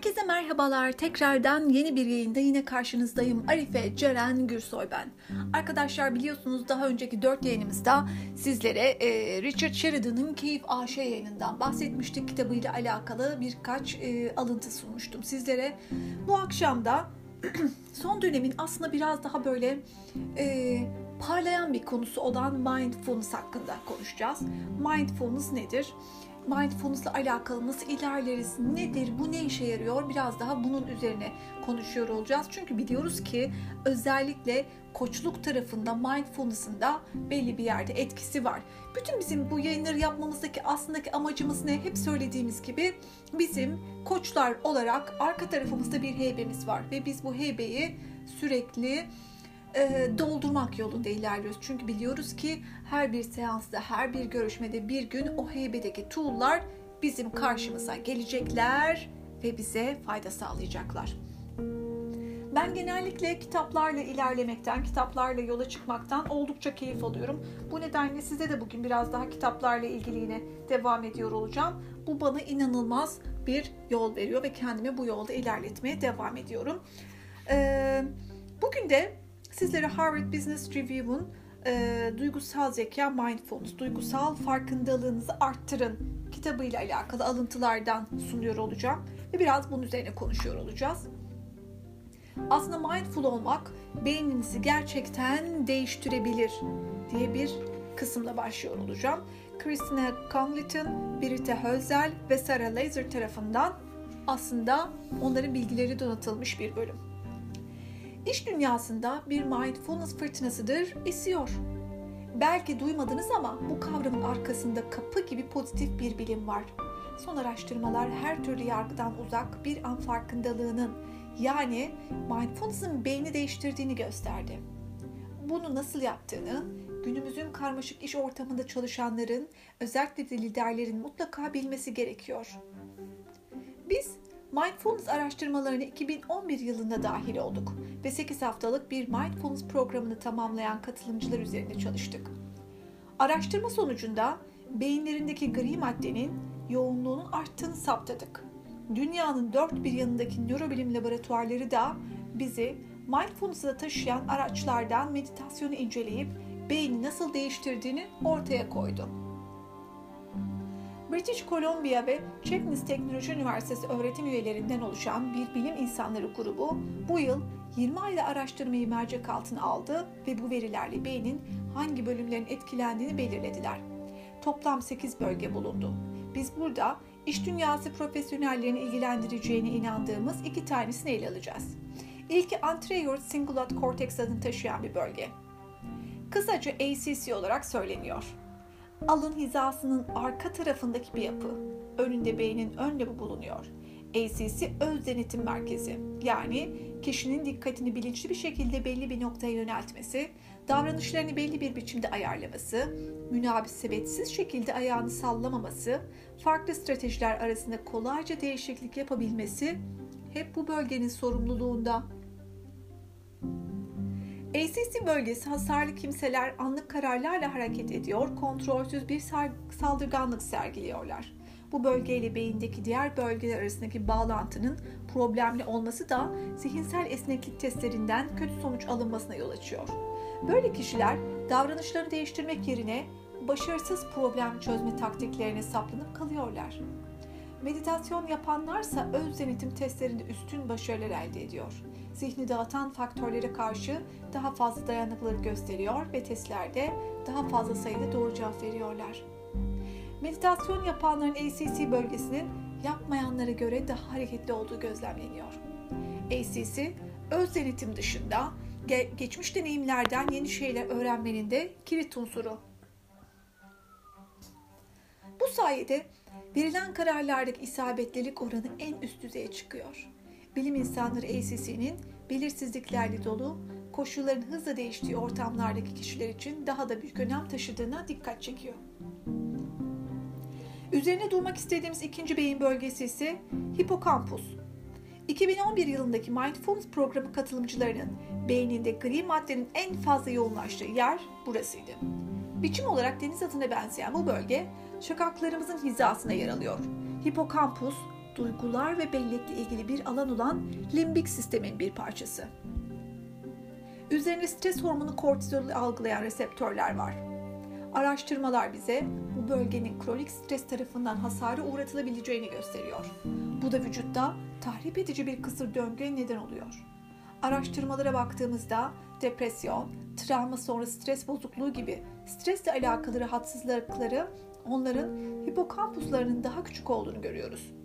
Herkese merhabalar. Tekrardan yeni bir yayında yine karşınızdayım. Arife Ceren Gürsoy ben. Arkadaşlar biliyorsunuz daha önceki 4 yayınımızda sizlere e, Richard Sheridan'ın Keyif AŞ yayınından bahsetmiştik. Kitabıyla alakalı birkaç e, alıntı sunmuştum sizlere. Bu akşam da son dönemin aslında biraz daha böyle e, parlayan bir konusu olan mindfulness hakkında konuşacağız. Mindfulness nedir? Mindfulness'la alakalı nasıl ilerleriz, nedir, bu ne işe yarıyor biraz daha bunun üzerine konuşuyor olacağız. Çünkü biliyoruz ki özellikle koçluk tarafında mindfulness'ın da belli bir yerde etkisi var. Bütün bizim bu yayınları yapmamızdaki aslındaki amacımız ne? Hep söylediğimiz gibi bizim koçlar olarak arka tarafımızda bir heybemiz var ve biz bu heybeyi sürekli e, doldurmak yolunda ilerliyoruz. Çünkü biliyoruz ki her bir seansta, her bir görüşmede bir gün o heybedeki tool'lar bizim karşımıza gelecekler ve bize fayda sağlayacaklar. Ben genellikle kitaplarla ilerlemekten, kitaplarla yola çıkmaktan oldukça keyif alıyorum. Bu nedenle size de bugün biraz daha kitaplarla ilgili yine devam ediyor olacağım. Bu bana inanılmaz bir yol veriyor ve kendimi bu yolda ilerletmeye devam ediyorum. Ee, bugün de Sizlere Harvard Business Review'un e, duygusal zeka mindfulness, duygusal farkındalığınızı arttırın kitabıyla alakalı alıntılardan sunuyor olacağım ve biraz bunun üzerine konuşuyor olacağız. Aslında mindful olmak beyninizi gerçekten değiştirebilir diye bir kısımla başlıyor olacağım. Christina Congleton, Birite Hölzel ve Sarah Laser tarafından aslında onların bilgileri donatılmış bir bölüm. İş dünyasında bir mindfulness fırtınasıdır, esiyor. Belki duymadınız ama bu kavramın arkasında kapı gibi pozitif bir bilim var. Son araştırmalar her türlü yargıdan uzak bir an farkındalığının yani mindfulness'ın beyni değiştirdiğini gösterdi. Bunu nasıl yaptığını günümüzün karmaşık iş ortamında çalışanların, özellikle de liderlerin mutlaka bilmesi gerekiyor. Biz Mindfulness araştırmalarına 2011 yılında dahil olduk ve 8 haftalık bir mindfulness programını tamamlayan katılımcılar üzerinde çalıştık. Araştırma sonucunda beyinlerindeki gri maddenin yoğunluğunun arttığını saptadık. Dünyanın dört bir yanındaki nörobilim laboratuvarları da bizi mindfulness'a taşıyan araçlardan meditasyonu inceleyip beyni nasıl değiştirdiğini ortaya koydu. British Columbia ve Chapman Teknoloji Üniversitesi öğretim üyelerinden oluşan bir bilim insanları grubu bu yıl 20 ayda araştırmayı mercek altına aldı ve bu verilerle beynin hangi bölümlerin etkilendiğini belirlediler. Toplam 8 bölge bulundu. Biz burada iş dünyası profesyonellerini ilgilendireceğine inandığımız iki tanesini ele alacağız. İlki anterior cingulate cortex adını taşıyan bir bölge. Kısaca ACC olarak söyleniyor alın hizasının arka tarafındaki bir yapı. Önünde beynin ön lobu bulunuyor. ACC öz denetim merkezi. Yani kişinin dikkatini bilinçli bir şekilde belli bir noktaya yöneltmesi, davranışlarını belli bir biçimde ayarlaması, münasebetsiz şekilde ayağını sallamaması, farklı stratejiler arasında kolayca değişiklik yapabilmesi hep bu bölgenin sorumluluğunda. ACC bölgesi hasarlı kimseler anlık kararlarla hareket ediyor, kontrolsüz bir saldırganlık sergiliyorlar. Bu bölgeyle beyindeki diğer bölgeler arasındaki bağlantının problemli olması da zihinsel esneklik testlerinden kötü sonuç alınmasına yol açıyor. Böyle kişiler davranışlarını değiştirmek yerine başarısız problem çözme taktiklerine saplanıp kalıyorlar. Meditasyon yapanlarsa öz denetim testlerinde üstün başarılar elde ediyor. Zihni dağıtan faktörlere karşı daha fazla dayanıklılık gösteriyor ve testlerde daha fazla sayıda doğru cevap veriyorlar. Meditasyon yapanların ACC bölgesinin yapmayanlara göre daha hareketli olduğu gözlemleniyor. ACC, öz denetim dışında geçmiş deneyimlerden yeni şeyler öğrenmenin de kilit unsuru. Bu sayede verilen kararlardaki isabetlilik oranı en üst düzeye çıkıyor. Bilim insanları ACC'nin belirsizliklerle dolu, koşulların hızla değiştiği ortamlardaki kişiler için daha da büyük önem taşıdığına dikkat çekiyor. Üzerine durmak istediğimiz ikinci beyin bölgesi ise hipokampus. 2011 yılındaki Mindfulness programı katılımcılarının beyninde gri maddenin en fazla yoğunlaştığı yer burasıydı. Biçim olarak deniz atına benzeyen bu bölge şakaklarımızın hizasına yer alıyor. Hipokampus duygular ve bellekle ilgili bir alan olan limbik sistemin bir parçası. Üzerine stres hormonu kortizolü algılayan reseptörler var. Araştırmalar bize bu bölgenin kronik stres tarafından hasarı uğratılabileceğini gösteriyor. Bu da vücutta tahrip edici bir kısır döngüye neden oluyor. Araştırmalara baktığımızda depresyon, travma sonra stres bozukluğu gibi stresle alakalı rahatsızlıkları onların hipokampuslarının daha küçük olduğunu görüyoruz.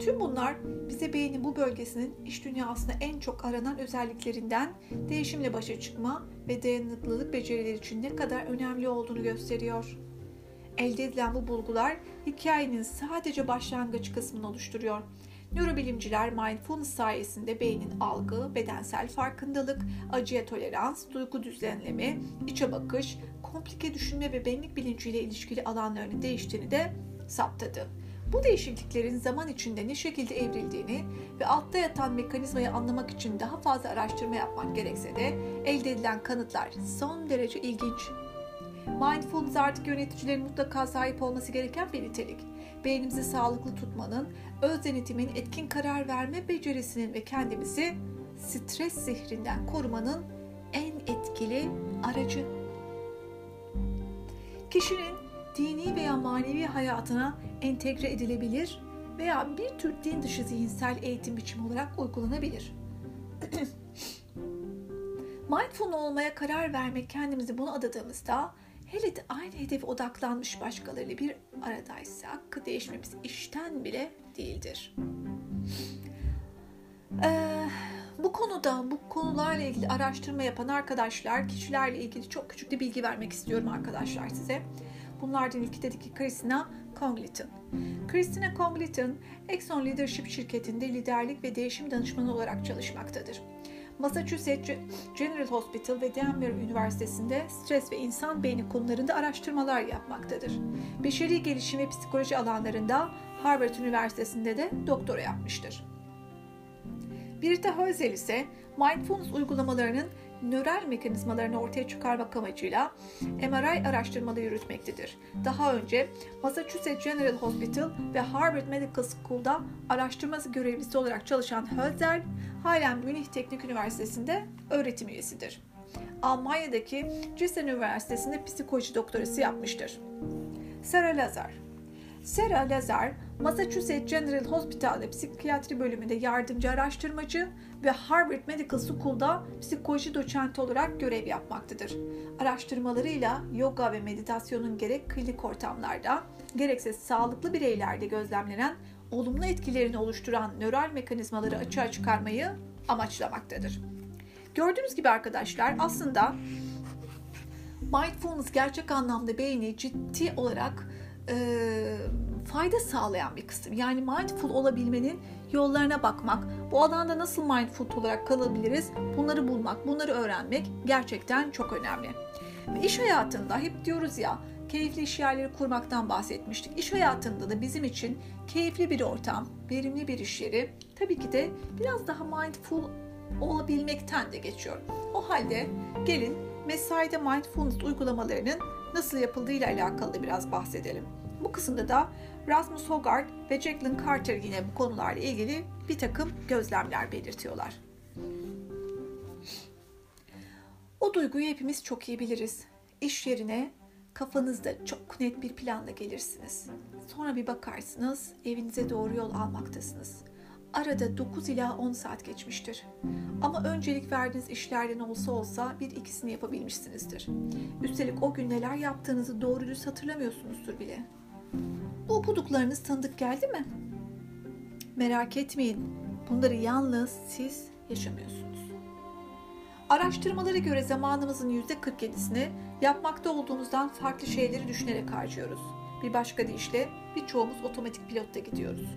Tüm bunlar bize beynin bu bölgesinin iş dünyasında en çok aranan özelliklerinden değişimle başa çıkma ve dayanıklılık becerileri için ne kadar önemli olduğunu gösteriyor. Elde edilen bu bulgular hikayenin sadece başlangıç kısmını oluşturuyor. Nörobilimciler mindfulness sayesinde beynin algı, bedensel farkındalık, acıya tolerans, duygu düzenleme, içe bakış, komplike düşünme ve benlik bilinciyle ilişkili alanlarının değiştiğini de saptadı. Bu değişikliklerin zaman içinde ne şekilde evrildiğini ve altta yatan mekanizmayı anlamak için daha fazla araştırma yapmak gerekse de elde edilen kanıtlar son derece ilginç. Mindfulness artık yöneticilerin mutlaka sahip olması gereken bir nitelik. Beynimizi sağlıklı tutmanın, öz denetimin, etkin karar verme becerisinin ve kendimizi stres zihrinden korumanın en etkili aracı. Kişinin dini veya manevi hayatına entegre edilebilir veya bir tür din dışı zihinsel eğitim biçimi olarak uygulanabilir. Mindful olmaya karar vermek kendimizi bunu adadığımızda hele de aynı hedefe odaklanmış başkalarıyla bir aradaysak değişmemiz işten bile değildir. Ee, bu konuda, bu konularla ilgili araştırma yapan arkadaşlar, kişilerle ilgili çok küçük bir bilgi vermek istiyorum arkadaşlar size. Bunlardan ilki dedi ki Christina Congleton. Christina Congleton, Exxon Leadership şirketinde liderlik ve değişim danışmanı olarak çalışmaktadır. Massachusetts General Hospital ve Denver Üniversitesi'nde stres ve insan beyni konularında araştırmalar yapmaktadır. Beşeri gelişim ve psikoloji alanlarında Harvard Üniversitesi'nde de doktora yapmıştır. Birte Hözel ise mindfulness uygulamalarının nöral mekanizmalarını ortaya çıkarmak amacıyla MRI araştırmaları yürütmektedir. Daha önce Massachusetts General Hospital ve Harvard Medical School'da araştırması görevlisi olarak çalışan Hölzel, halen Münih Teknik Üniversitesi'nde öğretim üyesidir. Almanya'daki Gießen Üniversitesi'nde psikoloji doktorası yapmıştır. Sarah Lazar Sarah Lazar, Massachusetts General Hospital'de psikiyatri bölümünde yardımcı araştırmacı ve Harvard Medical School'da psikoloji doçenti olarak görev yapmaktadır. Araştırmalarıyla yoga ve meditasyonun gerek klinik ortamlarda gerekse sağlıklı bireylerde gözlemlenen olumlu etkilerini oluşturan nöral mekanizmaları açığa çıkarmayı amaçlamaktadır. Gördüğünüz gibi arkadaşlar aslında mindfulness gerçek anlamda beyni ciddi olarak e, fayda sağlayan bir kısım. Yani mindful olabilmenin yollarına bakmak, bu alanda nasıl mindful olarak kalabiliriz bunları bulmak, bunları öğrenmek gerçekten çok önemli. Ve iş hayatında hep diyoruz ya keyifli iş yerleri kurmaktan bahsetmiştik. İş hayatında da bizim için keyifli bir ortam, verimli bir iş yeri tabii ki de biraz daha mindful olabilmekten de geçiyor. O halde gelin mesaide mindfulness uygulamalarının nasıl yapıldığı ile alakalı biraz bahsedelim. Bu kısımda da Rasmus Hogarth ve Jacqueline Carter yine bu konularla ilgili bir takım gözlemler belirtiyorlar. O duyguyu hepimiz çok iyi biliriz. İş yerine kafanızda çok net bir planla gelirsiniz. Sonra bir bakarsınız evinize doğru yol almaktasınız. Arada 9 ila 10 saat geçmiştir. Ama öncelik verdiğiniz işlerden olsa olsa bir ikisini yapabilmişsinizdir. Üstelik o gün neler yaptığınızı doğru düz hatırlamıyorsunuzdur bile. Bu okuduklarınız tanıdık geldi mi? Merak etmeyin. Bunları yalnız siz yaşamıyorsunuz. Araştırmalara göre zamanımızın %47'sini yapmakta olduğumuzdan farklı şeyleri düşünerek harcıyoruz. Bir başka deyişle birçoğumuz otomatik pilotta gidiyoruz.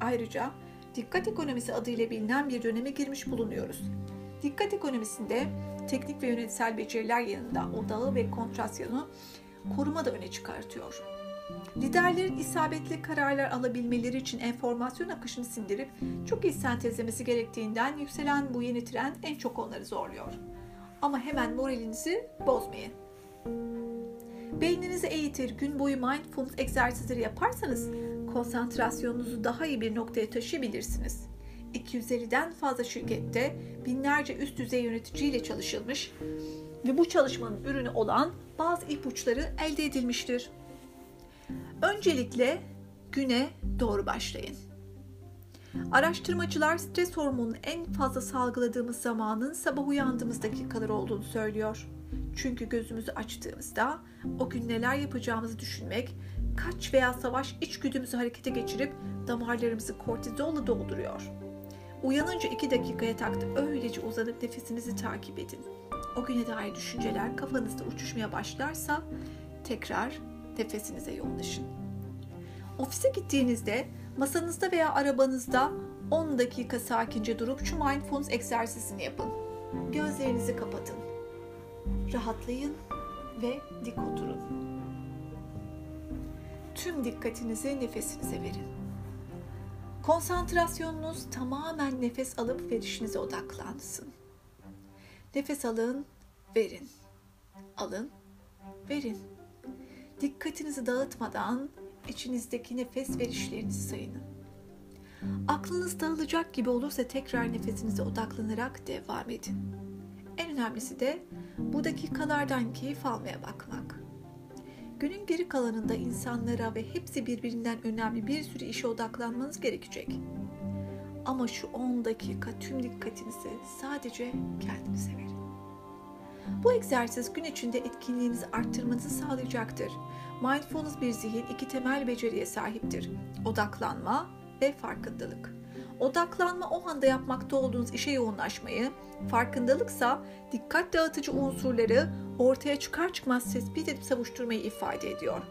Ayrıca dikkat ekonomisi adıyla bilinen bir döneme girmiş bulunuyoruz. Dikkat ekonomisinde teknik ve yönetsel beceriler yanında odağı ve kontrasyonu koruma da öne çıkartıyor. Liderlerin isabetli kararlar alabilmeleri için enformasyon akışını sindirip çok iyi sentezlemesi gerektiğinden yükselen bu yeni trend en çok onları zorluyor. Ama hemen moralinizi bozmayın. Beyninizi eğitir, gün boyu mindfulness egzersizleri yaparsanız konsantrasyonunuzu daha iyi bir noktaya taşıyabilirsiniz. 250'den fazla şirkette binlerce üst düzey yöneticiyle çalışılmış ve bu çalışmanın ürünü olan bazı ipuçları elde edilmiştir. Öncelikle güne doğru başlayın. Araştırmacılar stres hormonunu en fazla salgıladığımız zamanın sabah uyandığımız dakikalar olduğunu söylüyor. Çünkü gözümüzü açtığımızda o gün neler yapacağımızı düşünmek, kaç veya savaş içgüdümüzü harekete geçirip damarlarımızı kortizolla dolduruyor. Uyanınca iki dakikaya taktı öylece uzanıp nefesinizi takip edin. O güne dair düşünceler kafanızda uçuşmaya başlarsa tekrar nefesinize yoğunlaşın. Ofise gittiğinizde masanızda veya arabanızda 10 dakika sakince durup şu mindfulness egzersizini yapın. Gözlerinizi kapatın. Rahatlayın ve dik oturun. Tüm dikkatinizi nefesinize verin. Konsantrasyonunuz tamamen nefes alıp verişinize odaklansın. Nefes alın, verin. Alın, verin. Dikkatinizi dağıtmadan içinizdeki nefes verişlerinizi sayın. Aklınız dağılacak gibi olursa tekrar nefesinize odaklanarak devam edin. En önemlisi de bu dakikalardan keyif almaya bakmak. Günün geri kalanında insanlara ve hepsi birbirinden önemli bir sürü işe odaklanmanız gerekecek. Ama şu 10 dakika tüm dikkatinizi sadece kendinize verin. Bu egzersiz gün içinde etkinliğinizi arttırmanızı sağlayacaktır. Mindfulness bir zihin iki temel beceriye sahiptir. Odaklanma ve farkındalık. Odaklanma o anda yapmakta olduğunuz işe yoğunlaşmayı, farkındalıksa dikkat dağıtıcı unsurları ortaya çıkar çıkmaz tespit edip savuşturmayı ifade ediyor.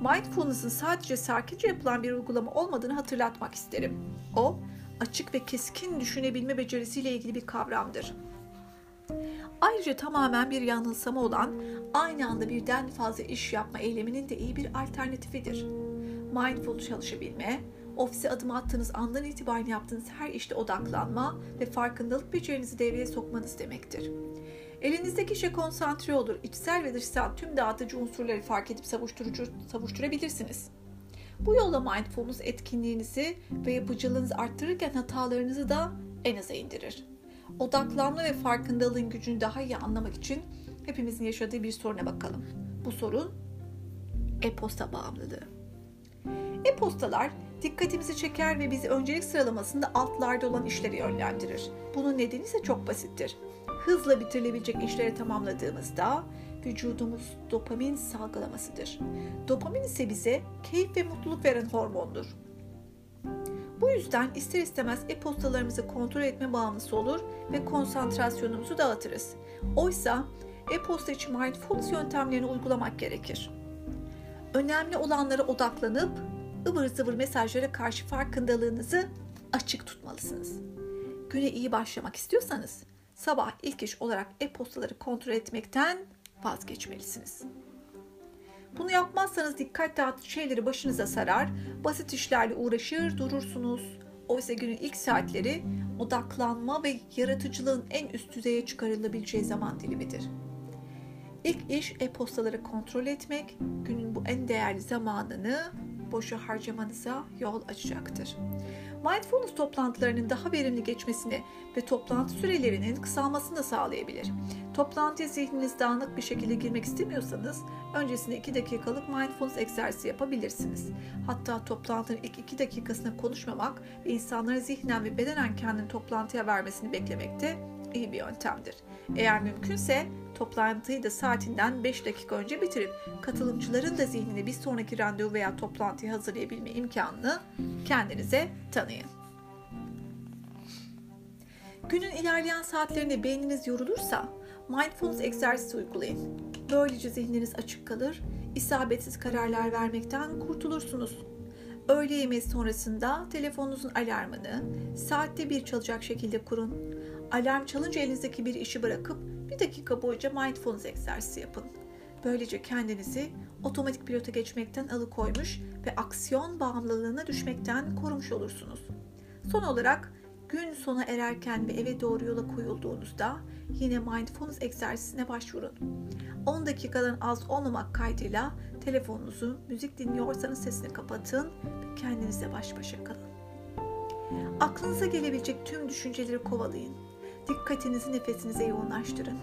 Mindfulness'ın sadece sakince yapılan bir uygulama olmadığını hatırlatmak isterim. O, açık ve keskin düşünebilme becerisiyle ilgili bir kavramdır. Ayrıca tamamen bir yanılsama olan aynı anda birden fazla iş yapma eyleminin de iyi bir alternatifidir. Mindful çalışabilme, ofise adım attığınız andan itibaren yaptığınız her işte odaklanma ve farkındalık becerinizi devreye sokmanız demektir. Elinizdeki işe konsantre olur, içsel ve dışsal tüm dağıtıcı unsurları fark edip savuşturucu, savuşturabilirsiniz. Bu yolla mindfulness etkinliğinizi ve yapıcılığınızı arttırırken hatalarınızı da en aza indirir. Odaklanma ve farkındalığın gücünü daha iyi anlamak için hepimizin yaşadığı bir soruna bakalım. Bu sorun e-posta bağımlılığı. E-postalar dikkatimizi çeker ve bizi öncelik sıralamasında altlarda olan işleri yönlendirir. Bunun nedeni ise çok basittir. Hızla bitirilebilecek işleri tamamladığımızda vücudumuz dopamin salgılamasıdır. Dopamin ise bize keyif ve mutluluk veren hormondur. Bu yüzden ister istemez e-postalarımızı kontrol etme bağımlısı olur ve konsantrasyonumuzu dağıtırız. Oysa e-posta için mindfulness yöntemlerini uygulamak gerekir. Önemli olanlara odaklanıp ıvır zıvır mesajlara karşı farkındalığınızı açık tutmalısınız. Güne iyi başlamak istiyorsanız sabah ilk iş olarak e-postaları kontrol etmekten vazgeçmelisiniz. Bunu yapmazsanız dikkat dağıtıcı şeyleri başınıza sarar, basit işlerle uğraşır durursunuz. Oysa günün ilk saatleri odaklanma ve yaratıcılığın en üst düzeye çıkarılabileceği zaman dilimidir. İlk iş e-postaları kontrol etmek, günün bu en değerli zamanını boşa harcamanıza yol açacaktır. Mindfulness toplantılarının daha verimli geçmesini ve toplantı sürelerinin kısalmasını da sağlayabilir. Toplantıya zihniniz dağınık bir şekilde girmek istemiyorsanız öncesinde 2 dakikalık mindfulness egzersizi yapabilirsiniz. Hatta toplantının ilk 2 dakikasında konuşmamak ve insanların zihnen ve bedenen kendini toplantıya vermesini beklemek de iyi bir yöntemdir. Eğer mümkünse toplantıyı da saatinden 5 dakika önce bitirip katılımcıların da zihnini bir sonraki randevu veya toplantıya hazırlayabilme imkanını kendinize tanıyın. Günün ilerleyen saatlerinde beyniniz yorulursa mindfulness egzersizi uygulayın. Böylece zihniniz açık kalır, isabetsiz kararlar vermekten kurtulursunuz. Öğle yemeği sonrasında telefonunuzun alarmını saatte bir çalacak şekilde kurun. Alarm çalınca elinizdeki bir işi bırakıp bir dakika boyunca mindfulness egzersizi yapın. Böylece kendinizi otomatik pilota geçmekten alıkoymuş ve aksiyon bağımlılığına düşmekten korumuş olursunuz. Son olarak gün sona ererken ve eve doğru yola koyulduğunuzda yine mindfulness egzersizine başvurun. 10 dakikadan az olmamak kaydıyla telefonunuzu müzik dinliyorsanız sesini kapatın ve kendinizle baş başa kalın. Aklınıza gelebilecek tüm düşünceleri kovalayın. Dikkatinizi nefesinize yoğunlaştırın.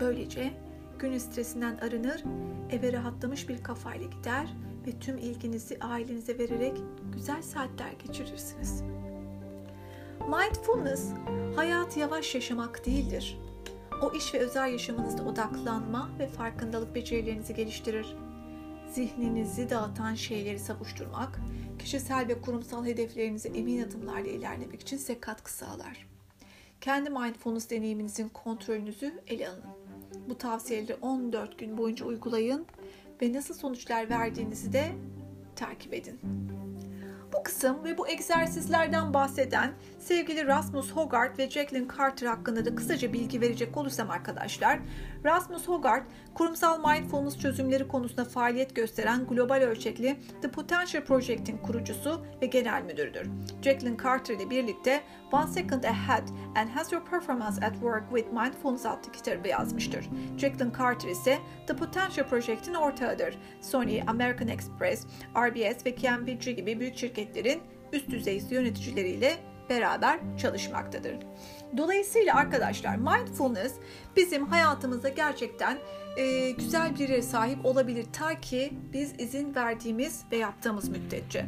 Böylece günün stresinden arınır, eve rahatlamış bir kafayla gider ve tüm ilginizi ailenize vererek güzel saatler geçirirsiniz. Mindfulness, hayatı yavaş yaşamak değildir. O iş ve özel yaşamınızda odaklanma ve farkındalık becerilerinizi geliştirir. Zihninizi dağıtan şeyleri savuşturmak, kişisel ve kurumsal hedeflerinize emin adımlarla ilerlemek için size katkı sağlar. Kendi mindfulness deneyiminizin kontrolünüzü ele alın. Bu tavsiyeleri 14 gün boyunca uygulayın ve nasıl sonuçlar verdiğinizi de takip edin. Bu kısım ve bu egzersizlerden bahseden sevgili Rasmus Hogarth ve Jacqueline Carter hakkında da kısaca bilgi verecek olursam arkadaşlar, Rasmus Hogarth, kurumsal mindfulness çözümleri konusunda faaliyet gösteren global ölçekli The Potential Project'in kurucusu ve genel müdürüdür. Jacqueline Carter ile birlikte One Second Ahead and Has Your Performance at Work with Mindfulness adlı kitabı yazmıştır. Jacqueline Carter ise The Potential Project'in ortağıdır. Sony, American Express, RBS ve KPMG gibi büyük şirketlerin üst düzey yöneticileriyle beraber çalışmaktadır. Dolayısıyla arkadaşlar mindfulness bizim hayatımızda gerçekten e, güzel bir yere sahip olabilir ta ki biz izin verdiğimiz ve yaptığımız müddetçe.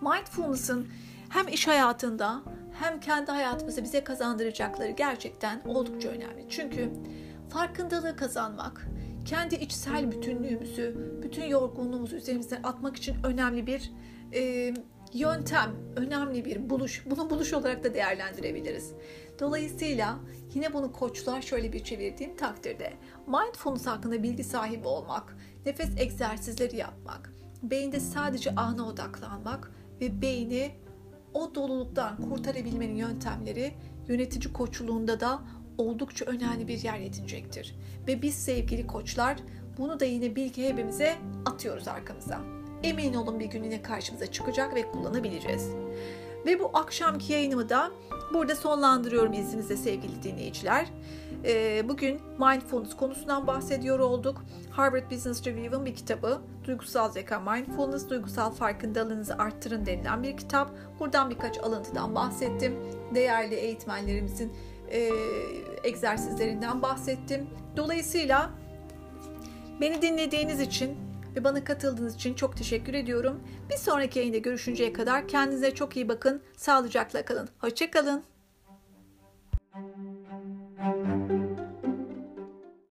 Mindfulness'ın hem iş hayatında hem kendi hayatımızda bize kazandıracakları gerçekten oldukça önemli. Çünkü farkındalığı kazanmak, kendi içsel bütünlüğümüzü, bütün yorgunluğumuzu üzerimizden atmak için önemli bir e, yöntem, önemli bir buluş. Bunu buluş olarak da değerlendirebiliriz. Dolayısıyla yine bunu koçluğa şöyle bir çevirdiğim takdirde mindfulness hakkında bilgi sahibi olmak, nefes egzersizleri yapmak, beyinde sadece ana odaklanmak ve beyni o doluluktan kurtarabilmenin yöntemleri yönetici koçluğunda da oldukça önemli bir yer edinecektir. Ve biz sevgili koçlar bunu da yine bilgi hepimize atıyoruz arkamıza. Emin olun bir gün yine karşımıza çıkacak ve kullanabileceğiz. Ve bu akşamki yayınımı da burada sonlandırıyorum izninizle sevgili dinleyiciler. Ee, bugün mindfulness konusundan bahsediyor olduk. Harvard Business Review'un bir kitabı. Duygusal Zeka Mindfulness, duygusal farkındalığınızı arttırın denilen bir kitap. Buradan birkaç alıntıdan bahsettim. Değerli eğitmenlerimizin e, egzersizlerinden bahsettim. Dolayısıyla beni dinlediğiniz için ve bana katıldığınız için çok teşekkür ediyorum. Bir sonraki yayında görüşünceye kadar kendinize çok iyi bakın. Sağlıcakla kalın. Hoşçakalın. Thank you